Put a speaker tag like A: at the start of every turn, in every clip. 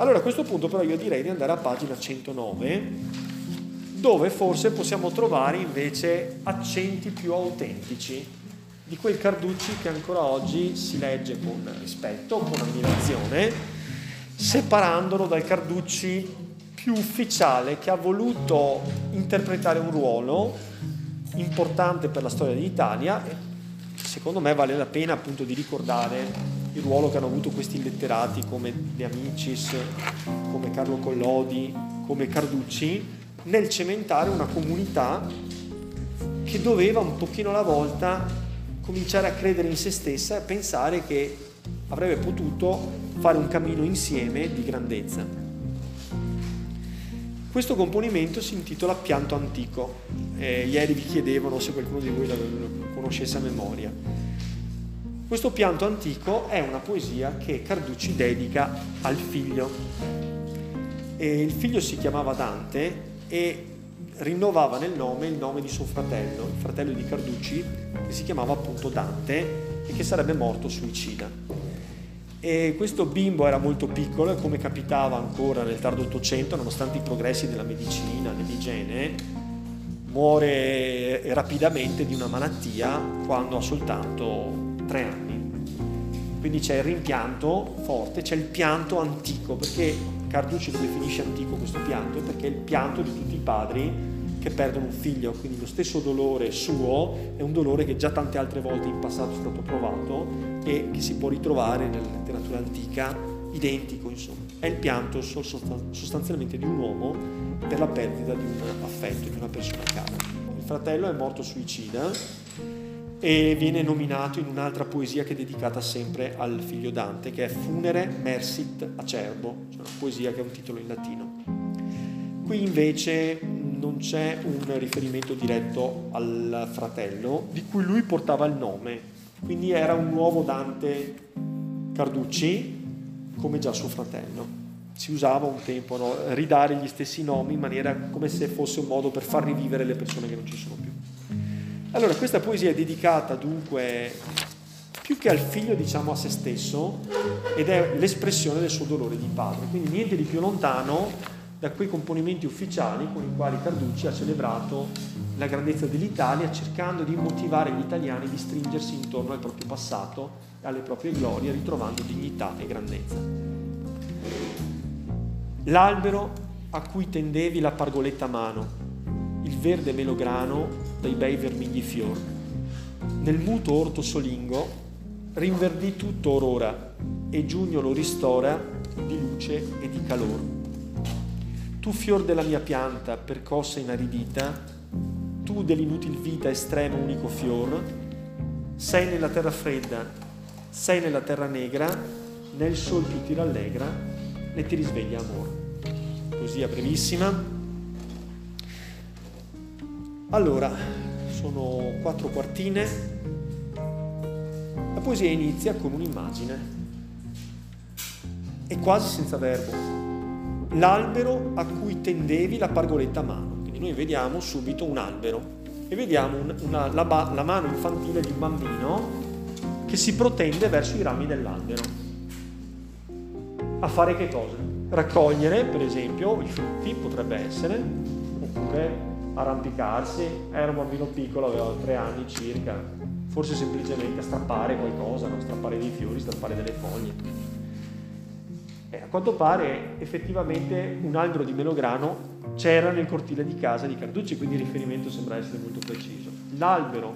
A: Allora a questo punto però io direi di andare a pagina 109, dove forse possiamo trovare invece accenti più autentici di quei Carducci che ancora oggi si legge con rispetto, con ammirazione, separandolo dal Carducci più ufficiale che ha voluto interpretare un ruolo importante per la storia d'Italia e secondo me vale la pena appunto di ricordare il ruolo che hanno avuto questi letterati come De Amicis, come Carlo Collodi, come Carducci, nel cementare una comunità che doveva un pochino alla volta cominciare a credere in se stessa e pensare che avrebbe potuto fare un cammino insieme di grandezza. Questo componimento si intitola Pianto Antico. Eh, ieri vi chiedevano se qualcuno di voi lo conoscesse a memoria. Questo pianto antico è una poesia che Carducci dedica al figlio. E il figlio si chiamava Dante e rinnovava nel nome il nome di suo fratello, il fratello di Carducci, che si chiamava appunto Dante e che sarebbe morto suicida. E questo bimbo era molto piccolo e come capitava ancora nel tardo Ottocento, nonostante i progressi della medicina, dell'igiene, muore rapidamente di una malattia quando ha soltanto tre anni. Quindi c'è il rimpianto forte, c'è il pianto antico, perché Carducci lo definisce antico questo pianto, perché è il pianto di tutti i padri che perdono un figlio, quindi lo stesso dolore suo è un dolore che già tante altre volte in passato è stato provato e che si può ritrovare nella letteratura antica identico, insomma. È il pianto sostanzialmente di un uomo per la perdita di un affetto, di una persona cara. Il fratello è morto suicida e viene nominato in un'altra poesia che è dedicata sempre al figlio Dante, che è Funere Mersit Acerbo, cioè una poesia che ha un titolo in latino. Qui invece non c'è un riferimento diretto al fratello, di cui lui portava il nome, quindi era un nuovo Dante Carducci, come già suo fratello. Si usava un tempo no? ridare gli stessi nomi in maniera come se fosse un modo per far rivivere le persone che non ci sono più. Allora, questa poesia è dedicata dunque più che al figlio, diciamo a se stesso, ed è l'espressione del suo dolore di padre. Quindi niente di più lontano da quei componimenti ufficiali con i quali Carducci ha celebrato la grandezza dell'Italia, cercando di motivare gli italiani di stringersi intorno al proprio passato e alle proprie glorie, ritrovando dignità e grandezza. L'albero a cui tendevi la pargoletta mano, il verde melograno dai bei vermigli fior. Nel muto orto solingo rinverdì tutto aurora e giugno lo ristora di luce e di calor. Tu fior della mia pianta percossa inaridita, tu dell'inutil vita estremo unico fior, sei nella terra fredda, sei nella terra negra, nel sol più ti rallegra, ne ti risveglia amor. Poesia brevissima, allora, sono quattro quartine. La poesia inizia con un'immagine e quasi senza verbo. L'albero a cui tendevi la pargoletta a mano. Quindi noi vediamo subito un albero e vediamo una, la, la mano infantile di un bambino che si protende verso i rami dell'albero. A fare che cosa? Raccogliere, per esempio, i frutti, potrebbe essere, oppure arrampicarsi, era un bambino piccolo, aveva tre anni circa, forse semplicemente a strappare qualcosa, no? strappare dei fiori, strappare delle foglie. E a quanto pare effettivamente un albero di melograno c'era nel cortile di casa di Carducci, quindi il riferimento sembra essere molto preciso. L'albero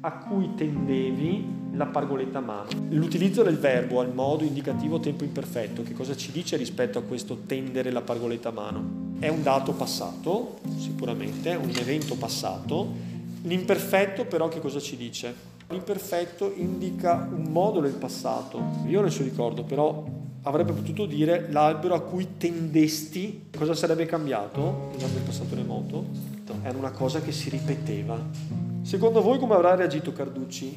A: a cui tendevi la pargoletta a mano. L'utilizzo del verbo al modo indicativo tempo imperfetto, che cosa ci dice rispetto a questo tendere la pargoletta a mano? È un dato passato, sicuramente, un evento passato. L'imperfetto però che cosa ci dice? L'imperfetto indica un modo del passato. Io ne so ricordo, però avrebbe potuto dire l'albero a cui tendesti, cosa sarebbe cambiato nel passato remoto? Era una cosa che si ripeteva. Secondo voi come avrà reagito Carducci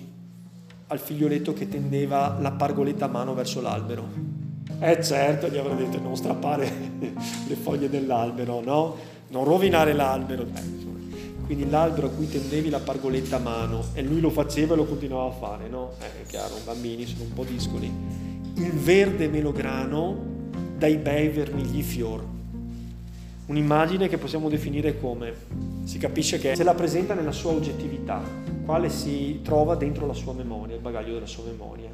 A: al figlioletto che tendeva la pargoletta a mano verso l'albero. Eh certo, gli avrà detto non strappare le foglie dell'albero, no? Non rovinare l'albero. Eh, quindi l'albero a cui tendevi la pargoletta a mano e lui lo faceva e lo continuava a fare, no? Eh, è chiaro, bambini sono un po' discoli. Il verde melograno dai bei vermigli fior. Un'immagine che possiamo definire come si capisce che se la presenta nella sua oggettività, quale si trova dentro la sua memoria, il bagaglio della sua memoria.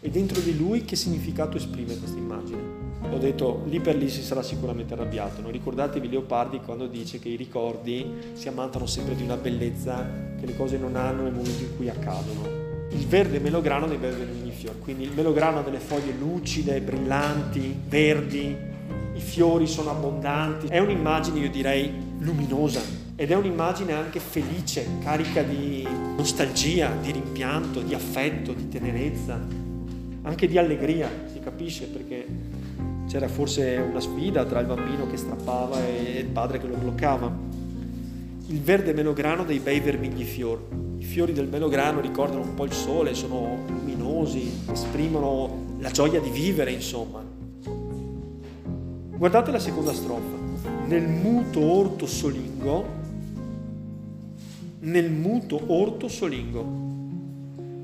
A: E dentro di lui che significato esprime questa immagine? Ho detto, lì per lì si sarà sicuramente arrabbiato. Non ricordatevi Leopardi quando dice che i ricordi si ammantano sempre di una bellezza che le cose non hanno nel momento in cui accadono. Il verde melograno dei vermigli fiori, quindi il melograno ha delle foglie lucide, brillanti, verdi, i fiori sono abbondanti. È un'immagine, io direi, luminosa ed è un'immagine anche felice, carica di nostalgia, di rimpianto, di affetto, di tenerezza, anche di allegria, si capisce perché c'era forse una sfida tra il bambino che strappava e il padre che lo bloccava. Il verde melograno dei bei vermigli fior. I fiori del melograno ricordano un po' il sole, sono luminosi, esprimono la gioia di vivere, insomma. Guardate la seconda strofa. Nel muto orto solingo, nel muto orto solingo.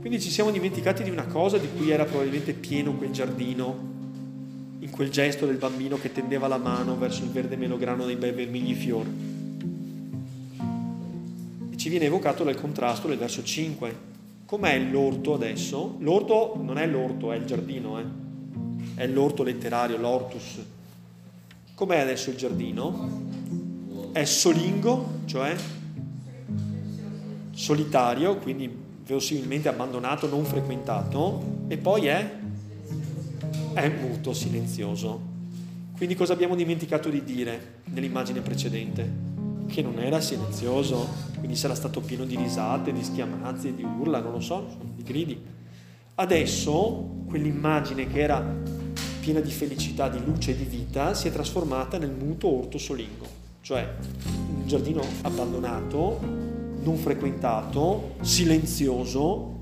A: Quindi ci siamo dimenticati di una cosa di cui era probabilmente pieno quel giardino in quel gesto del bambino che tendeva la mano verso il verde melograno dei bei vermigli fiori. E ci viene evocato dal contrasto del verso 5. Com'è l'orto adesso? L'orto non è l'orto, è il giardino, eh? è l'orto letterario, l'ortus. Com'è adesso il giardino? È solingo, cioè solitario, quindi verosimilmente abbandonato, non frequentato, e poi è è muto, silenzioso. Quindi cosa abbiamo dimenticato di dire nell'immagine precedente? Che non era silenzioso, quindi sarà stato pieno di risate, di schiamazzi, di urla, non lo so, di gridi. Adesso quell'immagine che era piena di felicità, di luce e di vita si è trasformata nel muto orto solingo, cioè un giardino abbandonato, non frequentato, silenzioso,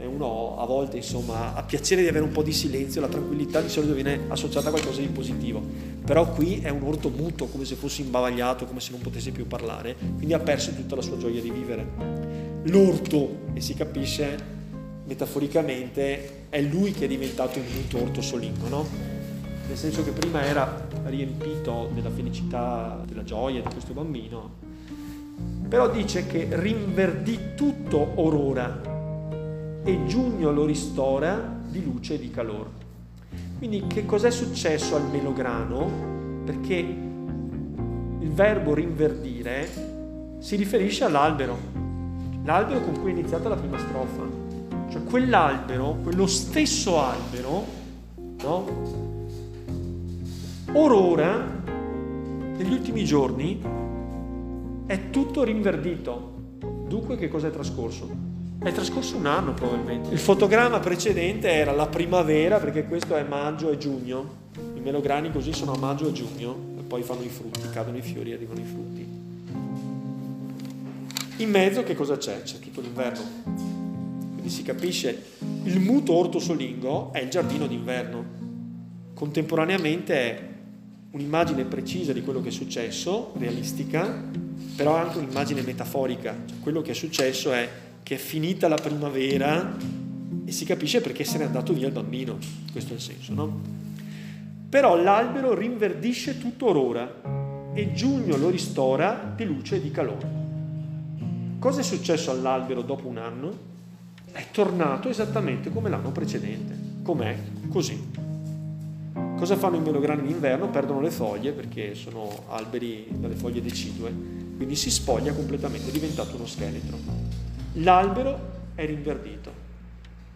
A: uno a volte insomma ha piacere di avere un po' di silenzio, la tranquillità di solito viene associata a qualcosa di positivo, però qui è un orto muto, come se fosse imbavagliato, come se non potesse più parlare, quindi ha perso tutta la sua gioia di vivere. L'orto, e si capisce metaforicamente, è lui che è diventato un muto orto solingo, no? Nel senso che prima era riempito della felicità, della gioia di questo bambino, però dice che rinverdì tutto orora e giugno lo ristora di luce e di calore. Quindi che cos'è successo al melograno? Perché il verbo rinverdire si riferisce all'albero, l'albero con cui è iniziata la prima strofa. Cioè quell'albero, quello stesso albero, no? Orora, negli ultimi giorni, è tutto rinverdito. Dunque che cosa è trascorso? È trascorso un anno probabilmente. Il fotogramma precedente era la primavera, perché questo è maggio e giugno. I melograni così sono a maggio e giugno, e poi fanno i frutti, cadono i fiori e arrivano i frutti. In mezzo che cosa c'è? C'è tutto l'inverno. Quindi si capisce, il muto orto solingo è il giardino d'inverno. Contemporaneamente è un'immagine precisa di quello che è successo, realistica, però anche un'immagine metaforica. Cioè, quello che è successo è che è finita la primavera e si capisce perché se n'è andato via il bambino, questo è il senso, no? Però l'albero rinverdisce tutto orora e giugno lo ristora di luce e di calore. Cosa è successo all'albero dopo un anno? È tornato esattamente come l'anno precedente, com'è, così. Cosa fanno i melograni in inverno? Perdono le foglie perché sono alberi dalle foglie decidue, quindi si spoglia completamente, è diventato uno scheletro l'albero è rinverdito,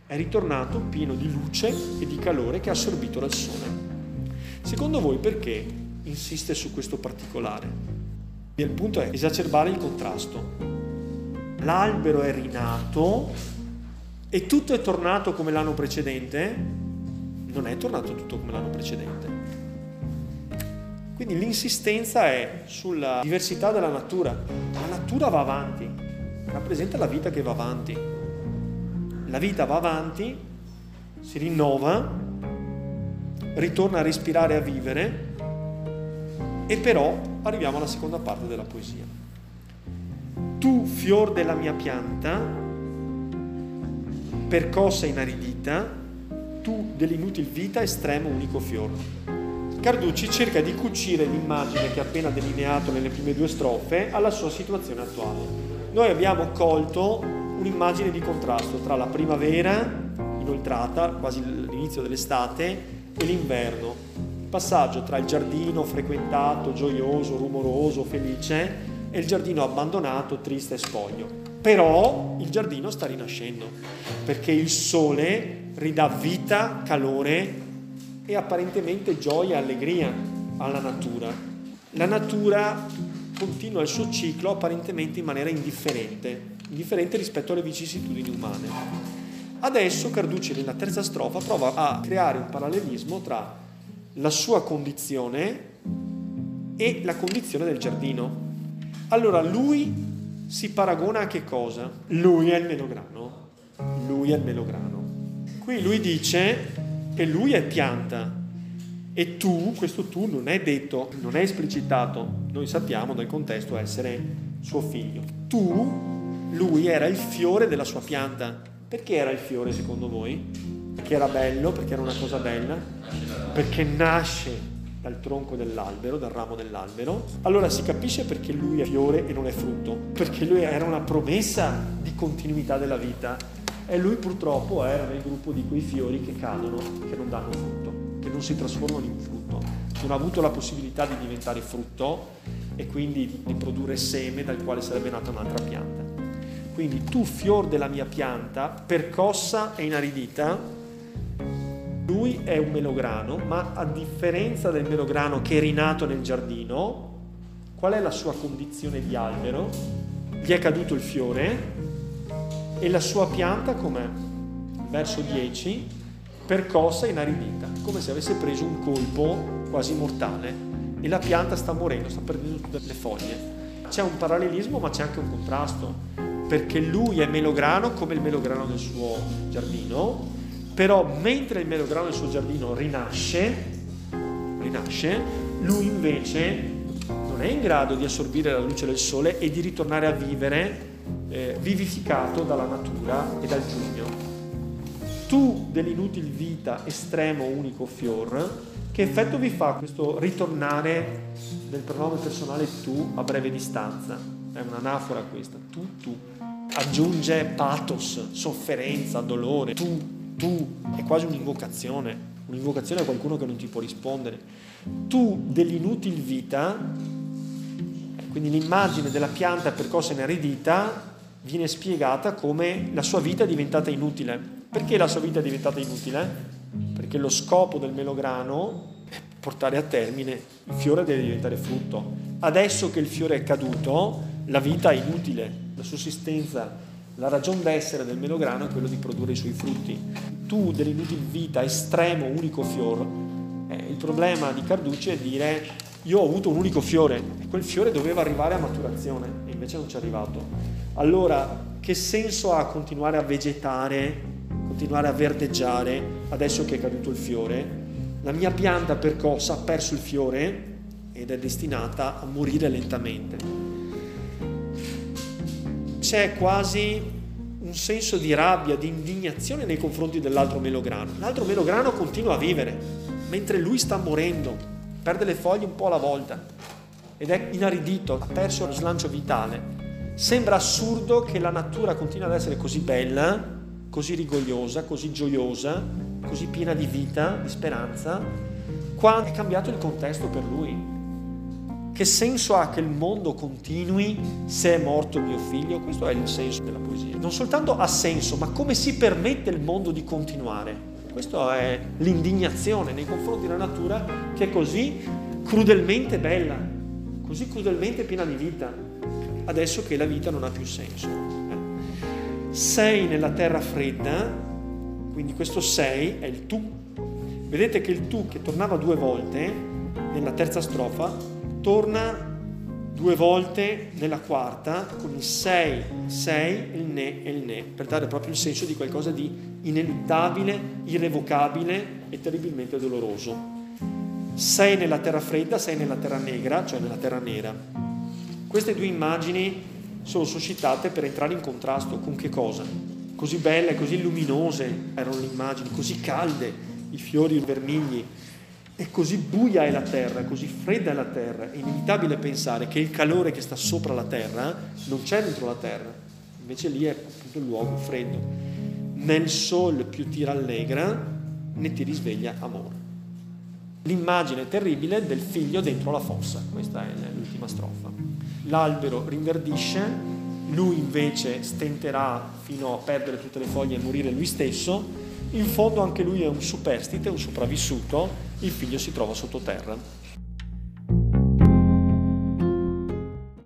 A: è ritornato pieno di luce e di calore che ha assorbito dal sole. Secondo voi perché insiste su questo particolare? Il punto è esacerbare il contrasto. L'albero è rinato e tutto è tornato come l'anno precedente? Non è tornato tutto come l'anno precedente. Quindi l'insistenza è sulla diversità della natura. La natura va avanti, rappresenta la vita che va avanti. La vita va avanti, si rinnova, ritorna a respirare e a vivere e però arriviamo alla seconda parte della poesia. Tu, fior della mia pianta, percossa inaridita, tu dell'inutil vita estremo unico fior. Carducci cerca di cucire l'immagine che ha appena delineato nelle prime due strofe alla sua situazione attuale. Noi abbiamo colto un'immagine di contrasto tra la primavera inoltrata, quasi l'inizio dell'estate, e l'inverno. Passaggio tra il giardino frequentato, gioioso, rumoroso, felice e il giardino abbandonato, triste e spoglio. Però il giardino sta rinascendo perché il sole ridà vita, calore e apparentemente gioia e allegria alla natura. La natura continua il suo ciclo apparentemente in maniera indifferente, indifferente rispetto alle vicissitudini umane. Adesso Carducci nella terza strofa prova a creare un parallelismo tra la sua condizione e la condizione del giardino. Allora lui si paragona a che cosa? Lui è il melograno. Lui è il melograno. Qui lui dice che lui è pianta e tu, questo tu non è detto, non è esplicitato, noi sappiamo dal contesto essere suo figlio. Tu, lui era il fiore della sua pianta. Perché era il fiore secondo voi? Perché era bello, perché era una cosa bella? Perché nasce dal tronco dell'albero, dal ramo dell'albero, allora si capisce perché lui è fiore e non è frutto, perché lui era una promessa di continuità della vita e lui purtroppo era nel gruppo di quei fiori che cadono, che non danno frutto, che non si trasformano in frutto, non ha avuto la possibilità di diventare frutto e quindi di produrre seme dal quale sarebbe nata un'altra pianta. Quindi tu fior della mia pianta, percossa e inaridita, lui è un melograno, ma a differenza del melograno che è rinato nel giardino, qual è la sua condizione di albero? Gli è caduto il fiore, e la sua pianta com'è? Verso 10, percossa e inaridita, come se avesse preso un colpo quasi mortale e la pianta sta morendo, sta perdendo tutte le foglie. C'è un parallelismo ma c'è anche un contrasto, perché lui è melograno come il melograno del suo giardino, però mentre il melograno del suo giardino rinasce, rinasce, lui invece non è in grado di assorbire la luce del sole e di ritornare a vivere eh, vivificato dalla natura e dal giugno. Tu dell'inutil vita, estremo unico fior, che effetto vi fa questo ritornare del pronome personale tu a breve distanza? È un'anafora questa, tu, tu. Aggiunge pathos, sofferenza, dolore, tu, tu, è quasi un'invocazione, un'invocazione a qualcuno che non ti può rispondere. Tu dell'inutil vita, quindi l'immagine della pianta percossa in eredita, viene spiegata come la sua vita è diventata inutile. Perché la sua vita è diventata inutile? Perché lo scopo del melograno è portare a termine, il fiore deve diventare frutto. Adesso che il fiore è caduto, la vita è inutile, la sussistenza, la ragion d'essere del melograno è quello di produrre i suoi frutti. Tu dell'inutil vita, estremo, unico fior, eh, il problema di Carducci è dire io ho avuto un unico fiore e quel fiore doveva arrivare a maturazione e invece non ci è arrivato. Allora, che senso ha continuare a vegetare, continuare a verdeggiare adesso che è caduto il fiore? La mia pianta percossa ha perso il fiore ed è destinata a morire lentamente. C'è quasi un senso di rabbia, di indignazione nei confronti dell'altro melograno. L'altro melograno continua a vivere, mentre lui sta morendo, perde le foglie un po' alla volta ed è inaridito, ha perso lo slancio vitale. Sembra assurdo che la natura continui ad essere così bella, così rigogliosa, così gioiosa, così piena di vita, di speranza, quando è cambiato il contesto per lui. Che senso ha che il mondo continui se è morto mio figlio? Questo è il senso della poesia. Non soltanto ha senso, ma come si permette il mondo di continuare? Questa è l'indignazione nei confronti della natura che è così crudelmente bella, così crudelmente piena di vita adesso che la vita non ha più senso. Sei nella terra fredda, quindi questo sei è il tu. Vedete che il tu che tornava due volte nella terza strofa torna due volte nella quarta con il sei, sei, il ne e il ne, per dare proprio il senso di qualcosa di ineluttabile, irrevocabile e terribilmente doloroso. Sei nella terra fredda, sei nella terra negra, cioè nella terra nera. Queste due immagini sono suscitate per entrare in contrasto con che cosa? Così belle, così luminose erano le immagini, così calde, i fiori vermigli. è così buia è la terra, così fredda è la terra, è inevitabile pensare che il calore che sta sopra la terra non c'è dentro la terra, invece lì è appunto il luogo freddo. Nel sol più ti rallegra, né ti risveglia amore. L'immagine terribile del figlio dentro la fossa, questa è l'ultima strofa. L'albero rinverdisce, lui invece stenterà fino a perdere tutte le foglie e morire lui stesso, in fondo anche lui è un superstite, un sopravvissuto, il figlio si trova sottoterra.